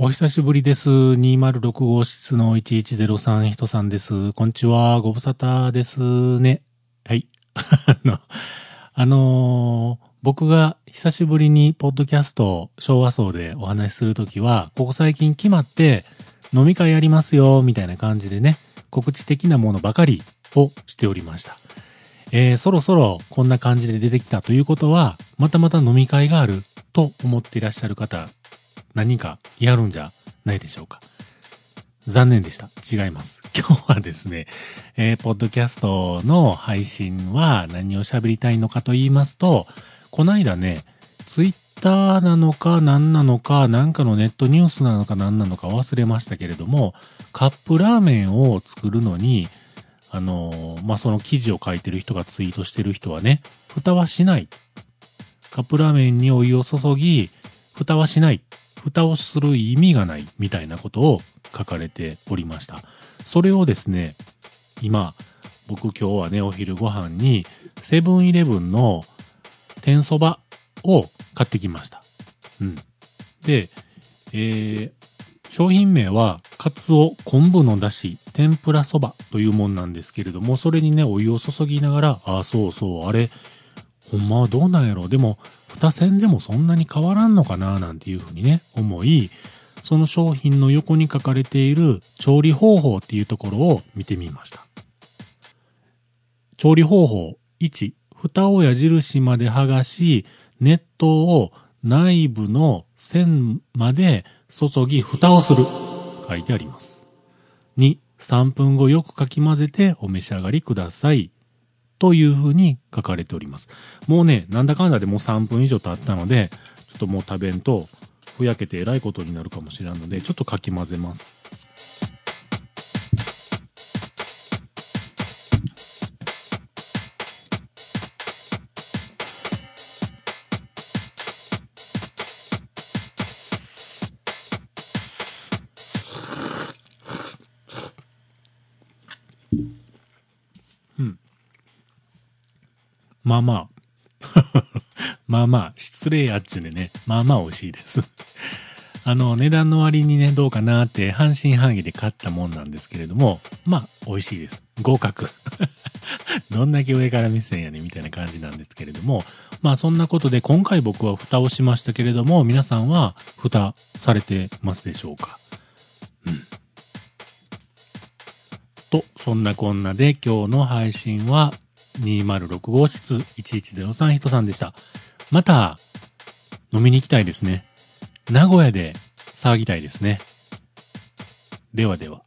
お久しぶりです。206号室の1103人さんです。こんにちは。ご無沙汰ですね。はい。あの、あのー僕が久しぶりにポッドキャスト昭和層でお話しするときは、ここ最近決まって飲み会やりますよ、みたいな感じでね、告知的なものばかりをしておりました。えーそろそろこんな感じで出てきたということは、またまた飲み会があると思っていらっしゃる方、何かやるんじゃないでしょうか。残念でした。違います。今日はですね、えーポッドキャストの配信は何を喋りたいのかと言いますと、こないだね、ツイッターなのか何なのか、なんかのネットニュースなのか何なのか忘れましたけれども、カップラーメンを作るのに、あのーまあ、その記事を書いてる人がツイートしてる人はね、蓋はしない。カップラーメンにお湯を注ぎ、蓋はしない。蓋をする意味がない。みたいなことを書かれておりました。それをですね、今、僕今日はね、お昼ご飯に、セブンイレブンの天そばを買ってきました。うん。で、えー、商品名は、カツオ昆布のだし天ぷらそばというもんなんですけれども、それにね、お湯を注ぎながら、ああ、そうそう、あれ、ほんまはどうなんやろでも、蓋線でもそんなに変わらんのかななんていうふうにね、思い、その商品の横に書かれている調理方法っていうところを見てみました。調理方法1、蓋を矢印まで剥がし、熱湯を内部の線まで注ぎ、蓋をする。書いてあります。2、3分後よくかき混ぜてお召し上がりください。というふうに書かれております。もうね、なんだかんだでもう3分以上経ったので、ちょっともう食べんと、ふやけてえらいことになるかもしれないので、ちょっとかき混ぜます。まあまあ。まあまあ、失礼やっちゅうねね。まあまあ美味しいです。あの、値段の割にね、どうかなって半信半疑で買ったもんなんですけれども、まあ、美味しいです。合格。どんだけ上から目線やねみたいな感じなんですけれども、まあそんなことで今回僕は蓋をしましたけれども、皆さんは蓋されてますでしょうか？うん。と、そんなこんなで今日の配信は206号室1103人さんでした。また、飲みに行きたいですね。名古屋で騒ぎたいですね。ではでは。